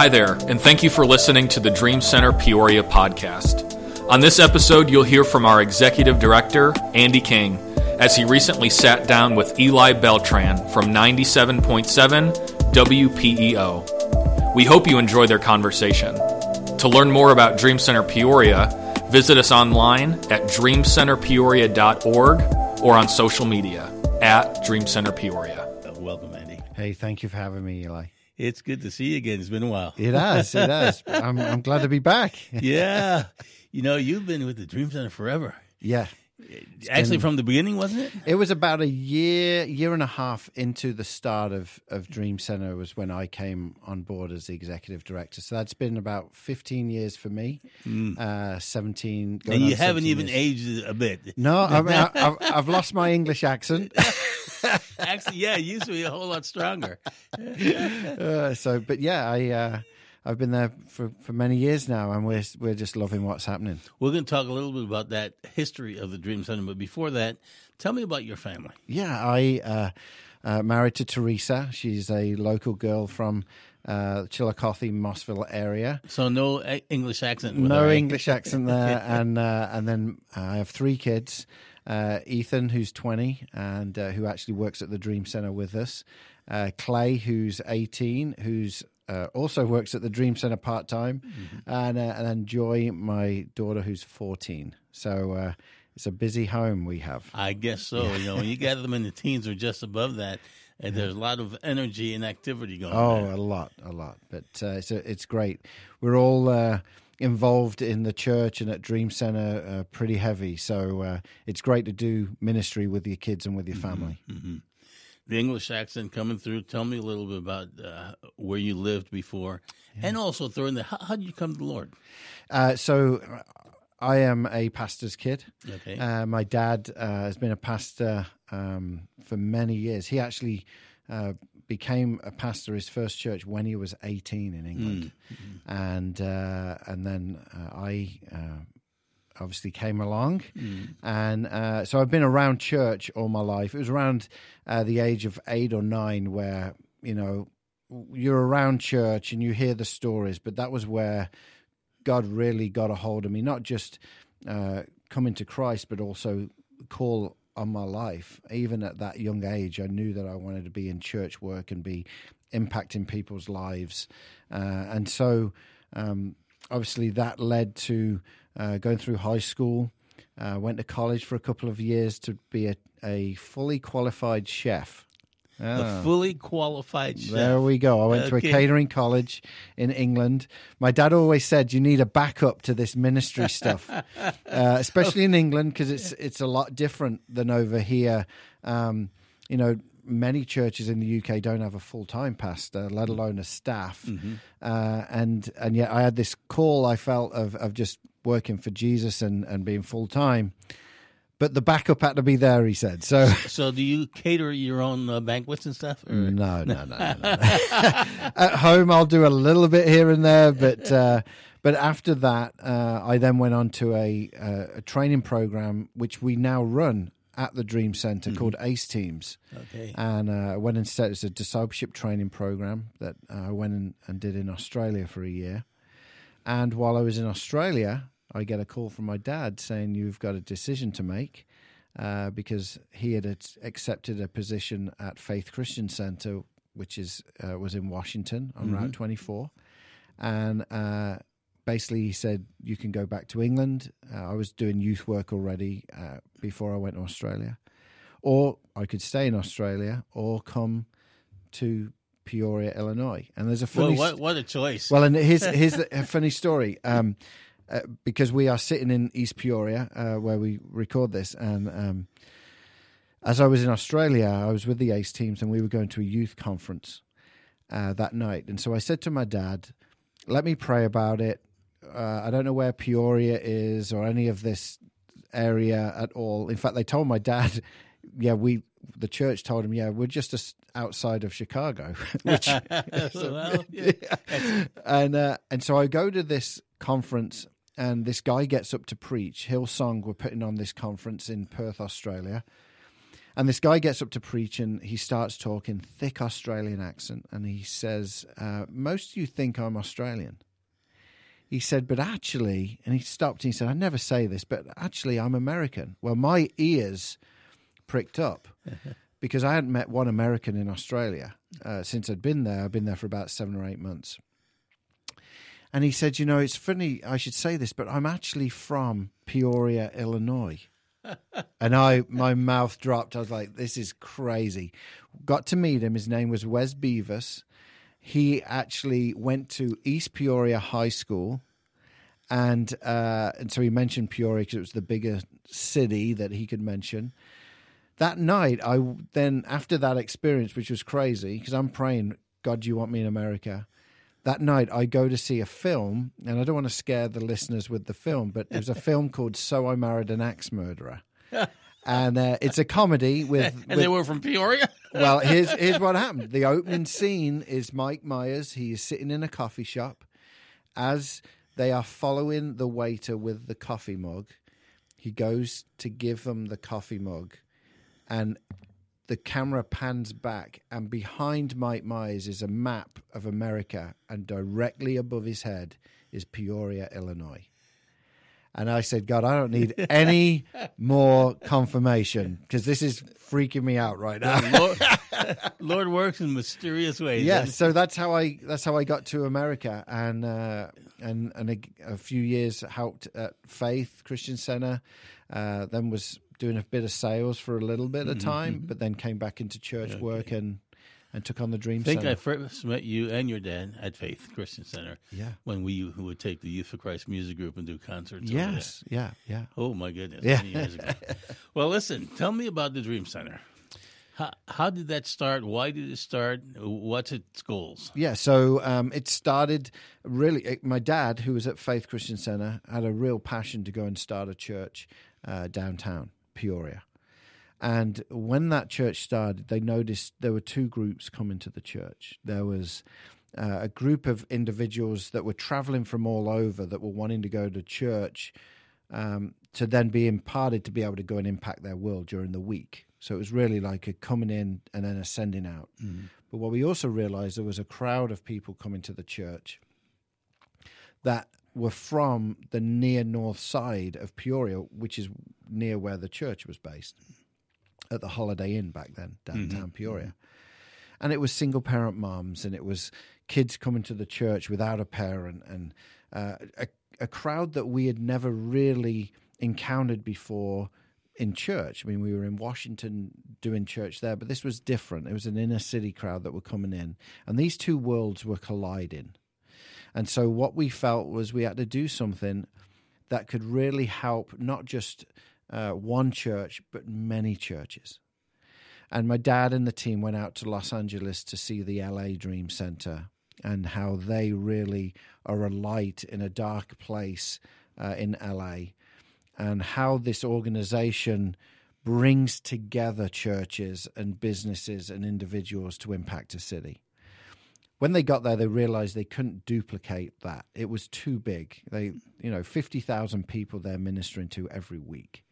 Hi there, and thank you for listening to the Dream Center Peoria podcast. On this episode, you'll hear from our executive director, Andy King, as he recently sat down with Eli Beltran from 97.7 WPEO. We hope you enjoy their conversation. To learn more about Dream Center Peoria, visit us online at dreamcenterpeoria.org or on social media at Dream Center Peoria. Welcome, Andy. Hey, thank you for having me, Eli. It's good to see you again. It's been a while. It has, it has. I'm, I'm glad to be back. yeah. You know, you've been with the Dream Center forever. Yeah. Actually, from the beginning, wasn't it? It was about a year, year and a half into the start of, of Dream Center was when I came on board as the executive director. So that's been about 15 years for me, uh, 17. going And you haven't even years. aged a bit. No, I mean, I, I've, I've lost my English accent. Actually, yeah, it used to be a whole lot stronger. Uh, so, but yeah, I, uh, I've been there for, for many years now, and we're we're just loving what's happening. We're going to talk a little bit about that history of the Dream Center. But before that, tell me about your family. Yeah, I uh, uh, married to Teresa. She's a local girl from uh, Chillicothe, Mossville area. So, no English accent. No her, eh? English accent there, and uh, and then I have three kids. Uh, Ethan, who's twenty, and uh, who actually works at the Dream Center with us. Uh, Clay, who's eighteen, who's uh, also works at the Dream Center part time, and uh, and then Joy, my daughter, who's fourteen. So uh, it's a busy home we have. I guess so. You know, when you gather them in the teens or just above that, and there's a lot of energy and activity going on. Oh, a lot, a lot. But uh, it's a, it's great. We're all uh, involved in the church and at Dream Center uh, pretty heavy. So uh, it's great to do ministry with your kids and with your family. the English accent coming through. Tell me a little bit about uh, where you lived before, and also throw in the how, how did you come to the Lord? Uh, so I am a pastor's kid. Okay, Uh, my dad uh, has been a pastor um, for many years. He actually uh, became a pastor his first church when he was 18 in England, and uh, and then uh, I. Uh, Obviously, came along, and uh, so I've been around church all my life. It was around uh, the age of eight or nine where you know you're around church and you hear the stories, but that was where God really got a hold of me, not just uh, coming to Christ, but also call on my life. Even at that young age, I knew that I wanted to be in church work and be impacting people's lives. Uh, and so, um, obviously, that led to uh, going through high school. Uh, went to college for a couple of years to be a, a fully qualified chef. A fully qualified chef. There we go. I went to a catering college in England. My dad always said you need a backup to this ministry stuff, uh, especially in England because it's it's a lot different than over here. Um, you know, many churches in the UK don't have a full time pastor, let alone a staff. Uh, and and yet I had this call I felt of of just working for Jesus and and being full time. But the backup had to be there, he said. So So, do you cater your own uh, banquets and stuff? Or? no, no, no, no. no. At home, I'll do a little bit here and there, but uh, but after that, uh, I then went on to a, uh, a training program which we now run at the Dream Center called ACE Teams, Okay. and uh, I went and set it's a discipleship training program that uh, I went and did in Australia for a year. And while I was in Australia, I get a call from my dad saying, You've got a decision to make uh, because he had ac- accepted a position at Faith Christian Center, which is uh, was in Washington on Route 24. And uh, basically, he said, You can go back to England. Uh, I was doing youth work already uh, before I went to Australia. Or I could stay in Australia or come to Peoria, Illinois. And there's a funny Well, what, what a choice. well, and here's here's a funny story. Um, uh, because we are sitting in East Peoria uh, where we record this, and um, as I was in Australia, I was with the Ace teams, and we were going to a youth conference uh, that night. And so I said to my dad, "Let me pray about it. Uh, I don't know where Peoria is or any of this area at all. In fact, they told my dad." Yeah, we the church told him, yeah, we're just outside of Chicago, which well, yeah. and uh, and so I go to this conference, and this guy gets up to preach. Hillsong were putting on this conference in Perth, Australia, And this guy gets up to preach and he starts talking thick Australian accent. And he says, uh, Most of you think I'm Australian. He said, But actually, and he stopped and he said, I never say this, but actually, I'm American. Well, my ears pricked up because I hadn't met one American in Australia uh, since I'd been there. I've been there for about seven or eight months. And he said, You know, it's funny, I should say this, but I'm actually from Peoria, Illinois. and I, my mouth dropped. I was like, "This is crazy." Got to meet him. His name was Wes Beavis. He actually went to East Peoria High School, and uh, and so he mentioned Peoria because it was the bigger city that he could mention. That night, I then after that experience, which was crazy, because I'm praying, God, do you want me in America? That night I go to see a film, and I don't want to scare the listeners with the film, but there's a film called So I Married an Axe Murderer. and uh, it's a comedy with. And with- they were from Peoria? well, here's here's what happened. The opening scene is Mike Myers. He is sitting in a coffee shop as they are following the waiter with the coffee mug. He goes to give them the coffee mug, and the camera pans back, and behind Mike Myers is a map of America, and directly above his head is Peoria, Illinois. And I said, God, I don't need any more confirmation because this is freaking me out right now. Lord, Lord works in mysterious ways. Yeah, so that's how I that's how I got to America, and uh, and and a, a few years helped at Faith Christian Center. Uh, then was doing a bit of sales for a little bit of time, but then came back into church work and and took on the Dream I think Center. I first met you and your dad at Faith Christian Center. Yeah. When we who would take the Youth for Christ music group and do concerts. yes, yeah, yeah. Oh my goodness. Yeah. Many years ago. well, listen. Tell me about the Dream Center. How, how did that start? Why did it start? What's its goals? Yeah, so um, it started really. it- My dad, who was at Faith Christian Center, had a real passion to go and start a church uh, downtown Peoria. And when that church started, they noticed there were two groups coming to the church. There was uh, a group of individuals that were traveling from all over that were wanting to go to church um, to then be imparted to be able to go and impact their world during the week. So it was really like a coming in and then a sending out. But what we also realized there was a crowd of people coming to the church that were from the near north side of Peoria, which is near where the church was based at the Holiday Inn back then, downtown Peoria. And it was single parent moms, and it was kids coming to the church without a parent, and uh, a, a crowd that we had never really encountered before in church. I mean, we were in Washington doing church there, but this was different. It was an inner city crowd that were coming in, and these two worlds were colliding. And so, what we felt was we had to do something that could really help not just uh, one church, but many churches. And my dad and the team went out to Los Angeles to see the LA Dream Center and how they really are a light in a dark place uh, in LA, and how this organization brings together churches and businesses and individuals to impact a city when they got there, they realized they couldn't duplicate that. It was too big. They, you know, 50,000 people they're ministering to every week.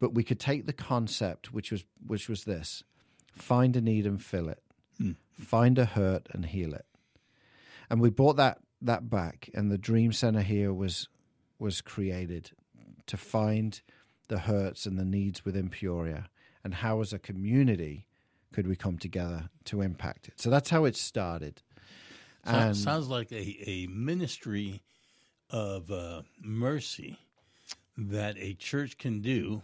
But we could take the concept, which was, which was this find a need and fill it, hmm. find a hurt and heal it. And we brought that, that back, and the Dream Center here was, was created to find the hurts and the needs within Peoria and how, as a community, could we come together to impact it? So that's how it started. So- And sounds like a, a ministry of uh, mercy that a church can do,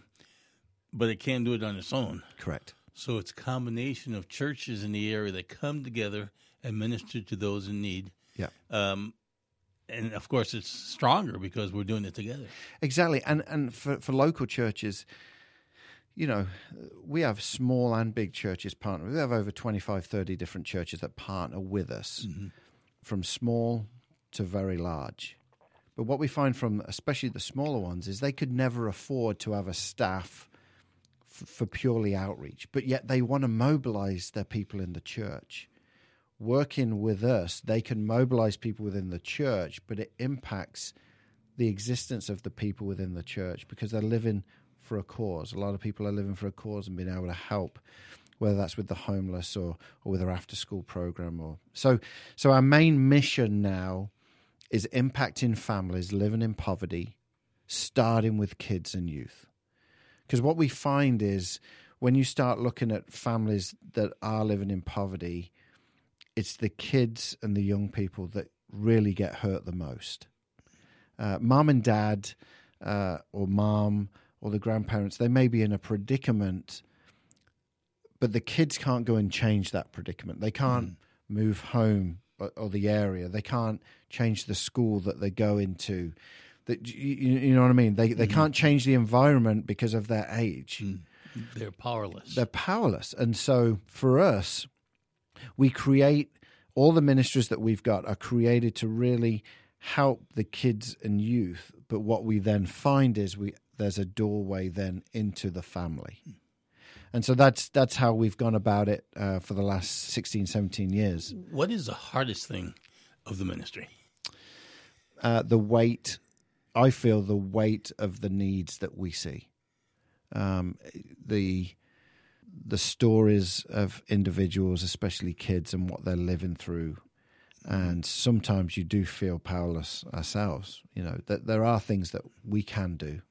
but it can't do it on its own. correct. So it's a combination of churches in the area that come together and minister to those in need. Yeah. Um, and of course, it's stronger because we're doing it together. Exactly. And and for, for local churches, you know, we have small and big churches partner. We have over 25, 30 different churches that partner with us mm-hmm. from small to very large. But what we find from especially the smaller ones is they could never afford to have a staff f- for purely outreach, but yet they want to mobilize their people in the church. Working with us, they can mobilize people within the church, but it impacts the existence of the people within the church because they're living for a cause. A lot of people are living for a cause and being able to help, whether that's with the homeless or, or with our after school program. Or so, so our main mission now is impacting families living in poverty, starting with kids and youth. Because what we find is when you start looking at families that are living in poverty, it's the kids and the young people that really get hurt the most. Uh, mom and dad, uh, or mom, or the grandparents, they may be in a predicament, but the kids can't go and change that predicament. They can't mm. move home or, or, the area. They can't change the school that they go into. That you, you know what I mean? They they mm. can't change the environment because of their age. Mm. They're powerless. They're powerless, and so for us, we create all the ministries that we've got are created to really help the kids and youth. But what we then find is we there's a doorway then into the family. And so that's that's how we've gone about it uh, for the last 16, 17 years. What is the hardest thing of the ministry? Uh, the weight, I feel the weight of the needs that we see. Um, the the stories of individuals, especially kids, and what they're living through. And sometimes you do feel powerless ourselves. You know that there are things that we can do,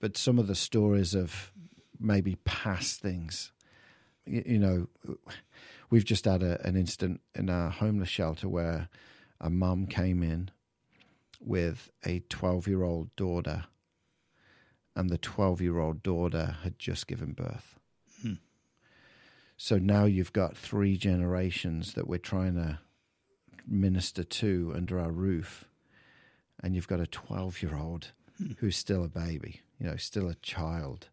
but some of the stories of maybe past things, you, you know, we've just had a, an incident in our homeless shelter where a mum came in with a 12 year old daughter, and the 12 year old daughter had just given birth. Hmm. So now you've got three generations that we're trying to minister to under our roof, and you've got a 12 year old hmm. who's still a baby, you know, still a child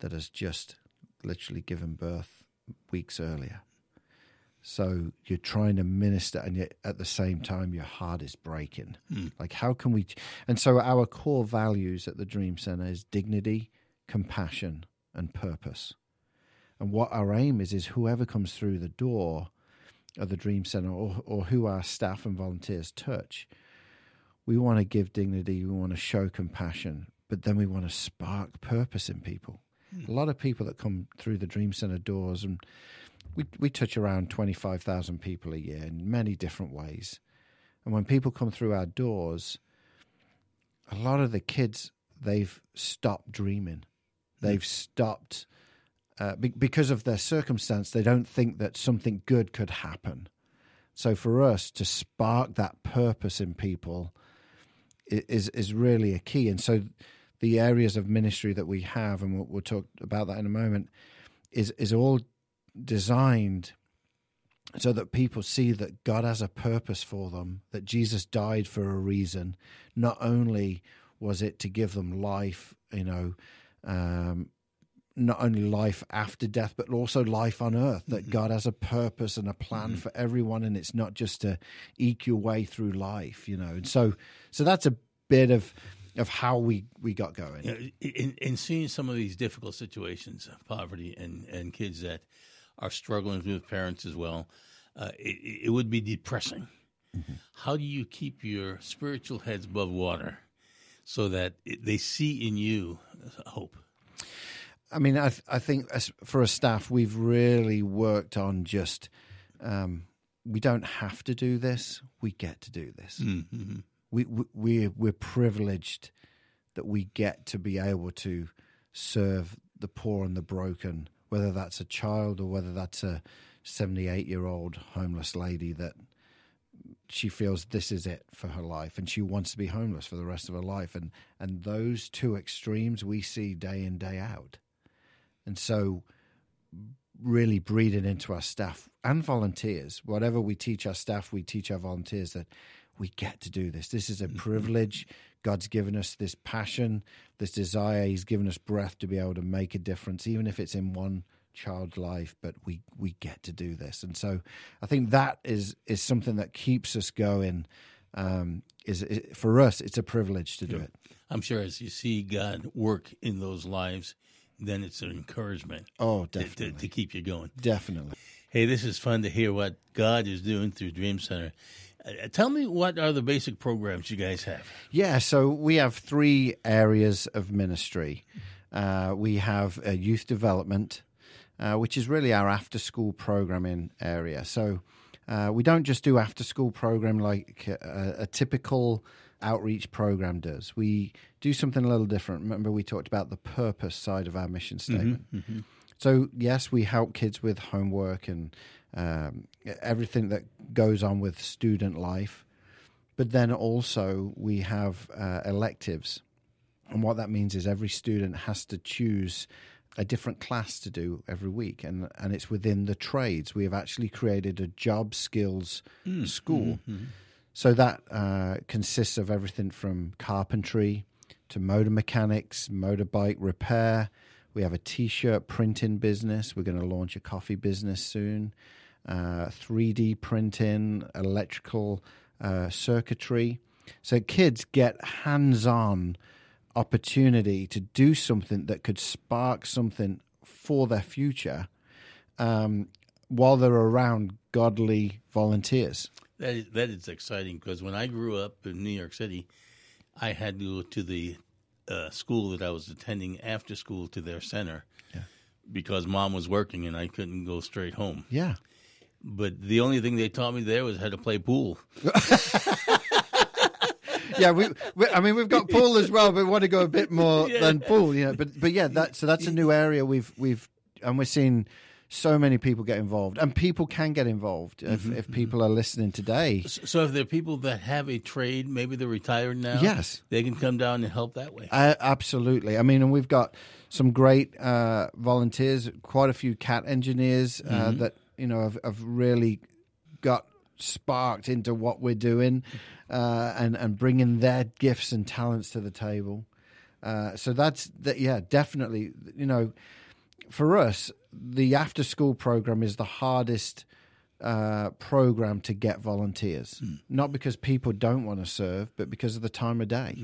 that has just literally given birth weeks earlier. So you're trying to minister, and yet at the same time, your heart is breaking. Mm. Like, how can we? And so, our core values at the Dream Center is dignity, compassion, and purpose. And what our aim is is whoever comes through the door of the Dream Center, or, or who our staff and volunteers touch, we want to give dignity, we want to show compassion, but then we want to spark purpose in people. A lot of people that come through the Dream Center doors, and we we touch around twenty five thousand people a year in many different ways. And when people come through our doors, a lot of the kids they've stopped dreaming. They've stopped uh, be- because of their circumstance. They don't think that something good could happen. So for us to spark that purpose in people is is really a key. And so the areas of ministry that we have, and we'll, we'll talk about that in a moment, is is all designed so that people see that God has a purpose for them, that Jesus died for a reason. Not only was it to give them life, you know, um, not only life after death, but also life on earth, that mm-hmm. God has a purpose and a plan mm-hmm. for everyone, and it's not just to eke your way through life, you know. And so, so that's a bit of of how we, we got going. You know, in, in seeing some of these difficult situations, poverty, and, and kids that are struggling with parents as well, uh, it, it, would be depressing. Mm-hmm. How do you keep your spiritual heads above water so that it, they see in you hope? I mean, I, I think as, for a staff, we've really worked on just um, we don't have to do this; we get to do this. Mm-hmm we we we're privileged that we get to be able to serve the poor and the broken, whether that's a child or whether that's a 78 year old homeless lady that she feels this is it for her life and she wants to be homeless for the rest of her life. And and those two extremes we see day in day out. And so really breeding into our staff and volunteers whatever we teach our staff we teach our volunteers that we get to do this. This is a mm-hmm. privilege. God's given us this passion, this desire. He's given us breath to be able to make a difference, even if it's in one child's life. But we we get to do this, and so I think that is is something that keeps us going. Um, is, is for us, it's a privilege to do it. I'm sure as you see God work in those lives, then it's an encouragement. Oh, definitely to, to keep you going. Definitely. Hey, this is fun to hear what God is doing through Dream Center. Uh, tell me what are the basic programs you guys have? Yeah, so we have three areas of ministry. Uh, we have uh, youth development, uh, which is really our after school programming area. So uh, we don't just do after school program like a, a typical outreach program does. We do something a little different. Remember, we talked about the purpose side of our mission statement. So, yes, we help kids with homework and um, everything that goes on with student life. But then also, we have uh, electives. And what that means is every student has to choose a different class to do every week, and, and it's within the trades. We have actually created a job skills school. So that uh, consists of everything from carpentry to motor mechanics, motorbike repair. We have a t-shirt printing business. We're going to launch a coffee business soon. Uh, 3D printing, electrical uh, circuitry. So kids get hands-on opportunity to do something that could spark something for their future um, while they're around godly volunteers. That is, that is exciting because when I grew up in New York City, I had to go to the uh, school that I was attending after school to their center because mom was working and I couldn't go straight home. Yeah. But the only thing they taught me there was how to play pool. yeah, we, we, I mean, we've got pool as well, but we want to go a bit more than pool, you know. But but yeah, that so that's a new area we've we've and we're seeing so many people get involved, and people can get involved if, if people are listening today. So if there are people that have a trade, maybe they're retired now, Yes. they can come down and help that way. Uh, absolutely. I mean, and we've got some great uh, volunteers, quite a few cat engineers uh, that you know have, have really got sparked into what we're doing uh, and and bringing their gifts and talents to the table. Uh, so that's that. Yeah, definitely. You know, for us, the after school program is the hardest uh, program to get volunteers. Not because people don't want to serve, but because of the time of day.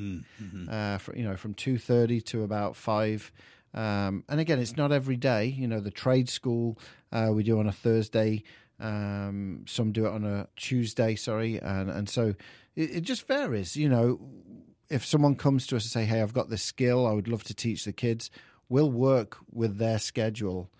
Uh, for, you know, from two thirty to about five. Um, and again, it's not every day. You know, the trade school uh, we do on a Thursday. Um, some do it on a Tuesday. Sorry, and and so it, it just varies. You know, if someone comes to us and say, "Hey, I've got this skill. I would love to teach the kids," we'll work with their schedule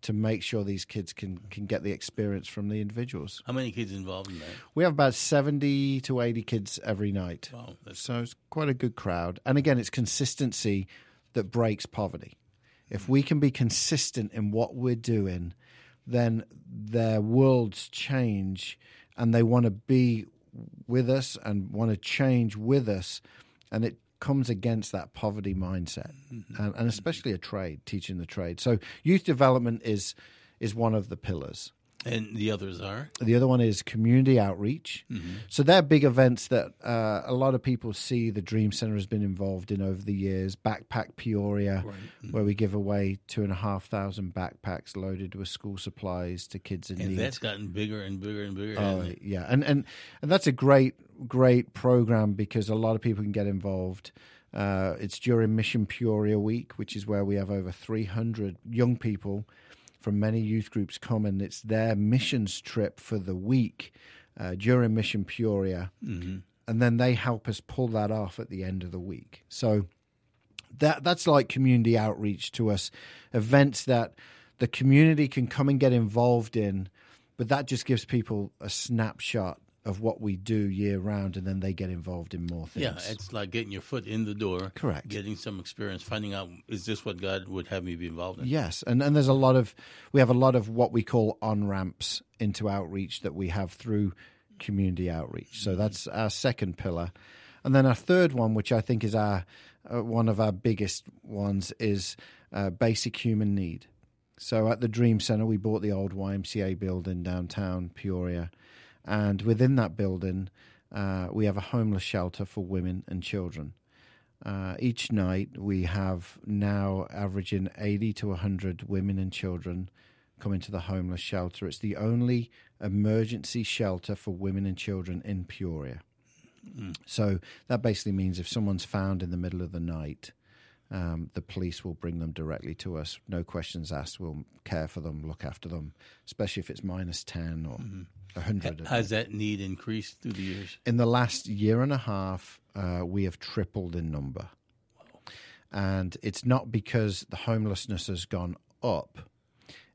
to make sure these kids can can get the experience from the individuals. How many kids involved in that? We have about seventy to eighty kids every night, Wow, so it's quite a good crowd. And again, it's consistency that breaks poverty. If we can be consistent in what we're doing, then their worlds change, and they want to be with us and want to change with us, and it comes against that poverty mindset, mm-hmm. and, and especially a trade, teaching the trade. So youth development is is one of the pillars. And the others are. The other one is community outreach. So they're big events that uh, a lot of people see the Dream Center has been involved in over the years. Backpack Peoria, where we give away two and a half thousand backpacks loaded with school supplies to kids in And need. that's gotten bigger and bigger and bigger. Oh, yeah, and, and and that's a great great program because a lot of people can get involved. Uh, it's during Mission Peoria Week, which is where we have over 300 young people from many youth groups come, and it's their missions trip for the week uh, during Mission Peoria, and then they help us pull that off at the end of the week. So that that's like community outreach to us, events that the community can come and get involved in, but that just gives people a snapshot of what we do year round, and then they get involved in more things. Yeah, it's like getting your foot in the door. Correct. Getting some experience, finding out is this what God would have me be involved in? Yes, and and there's a lot of we have a lot of what we call on ramps into outreach that we have through community outreach. So that's our second pillar, and then our third one, which I think is our uh, one of our biggest ones, is uh, basic human need. So at the Dream Center, we bought the old YMCA building downtown Peoria, and within that building, uh, we have a homeless shelter for women and children. Uh, each night, we have now averaging 80 to 100 women and children coming to the homeless shelter. It's the only emergency shelter for women and children in Peoria. So that basically means if someone's found in the middle of the night, um, the police will bring them directly to us. No questions asked. We'll care for them, look after them, especially if it's minus 10 or 100. Has that need increased through the years? In the last year and a half, uh, we have tripled in number. And it's not because the homelessness has gone up,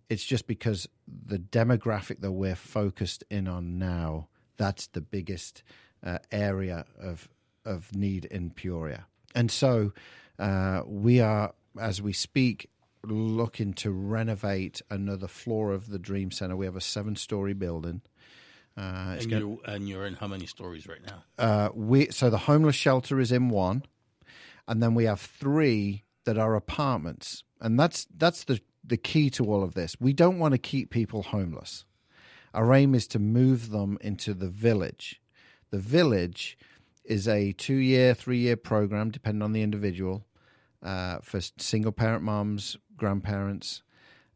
it's just because the demographic that we're focused in on now, that's the biggest uh, area of, of need in Peoria. And so uh, we are, as we speak, looking to renovate another floor of the Dream Center. We have a seven story building. Uh, and, you're, and, you're, in how many stories right now? Uh, we so the homeless shelter is in one, and then we have three that are apartments, and that's that's the the key to all of this. We don't want to keep people homeless. Our aim is to move them into the village. The village is a two year, three year program, depending on the individual, uh, for single parent moms, grandparents,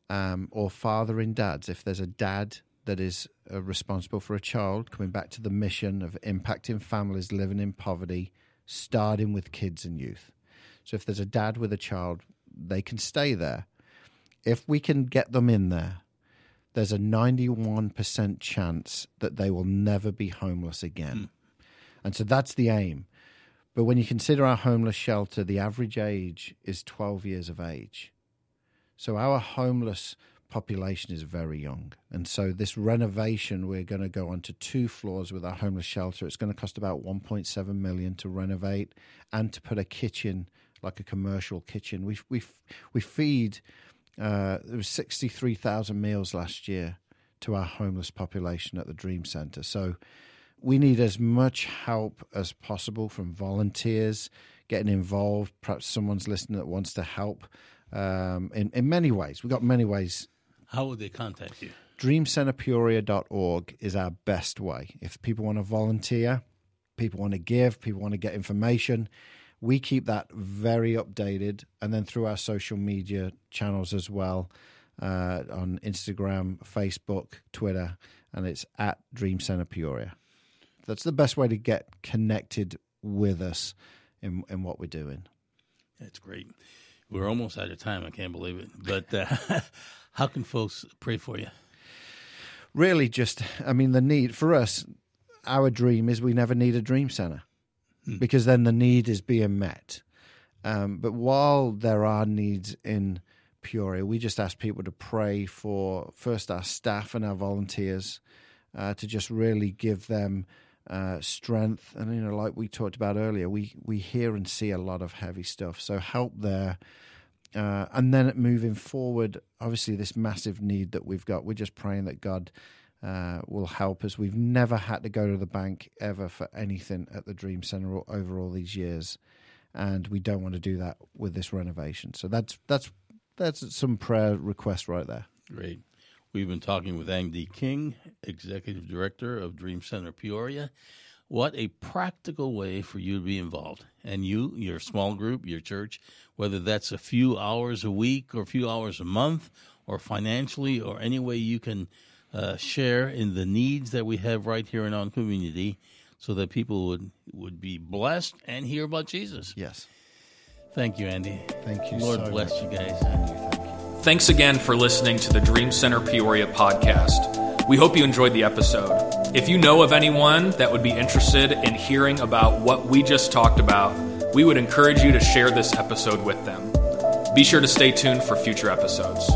um, or father and dads. If there's a dad that is uh, responsible for a child, coming back to the mission of impacting families living in poverty, starting with kids and youth. So if there's a dad with a child, they can stay there. If we can get them in there, there's a 91% chance that they will never be homeless again. Mm. And so that's the aim. But when you consider our homeless shelter, the average age is 12 years of age. So our homeless population is very young. And so this renovation, we're going to go onto two floors with our homeless shelter. It's going to cost about 1.7 million to renovate and to put a kitchen, like a commercial kitchen. We we we feed uh, there was 63,000 meals last year to our homeless population at the Dream Center. So we need as much help as possible from volunteers getting involved. Perhaps someone's listening that wants to help um, in, in many ways. We've got many ways how would they contact you? DreamCenterPeoria.org is our best way. If people want to volunteer, people want to give, people want to get information, we keep that very updated. And then through our social media channels as well uh, on Instagram, Facebook, Twitter, and it's at Dream Center Peoria. That's the best way to get connected with us in, in what we're doing. That's great. We're almost out of time. I can't believe it. But uh, How can folks pray for you? Really, just, I mean, the need for us, our dream is we never need a dream center hmm. because then the need is being met. Um, but while there are needs in Peoria, we just ask people to pray for first our staff and our volunteers uh, to just really give them uh, strength. And, you know, like we talked about earlier, we, we hear and see a lot of heavy stuff. So help there. Uh, and then moving forward, obviously, this massive need that we've got, we're just praying that God uh, will help us. We've never had to go to the bank ever for anything at the Dream Center over all these years, and we don't want to do that with this renovation. So that's that's that's some prayer request right there. Great. We've been talking with Andy King, Executive Director of Dream Center Peoria what a practical way for you to be involved. And you, your small group, your church, whether that's a few hours a week or a few hours a month or financially or any way you can uh, share in the needs that we have right here in our community so that people would, would be blessed and hear about Jesus. Yes. Thank you, Andy. Thank you. Lord so bless much. you guys. Thanks again for listening to the Dream Center Peoria podcast. We hope you enjoyed the episode. If you know of anyone that would be interested in hearing about what we just talked about, we would encourage you to share this episode with them. Be sure to stay tuned for future episodes.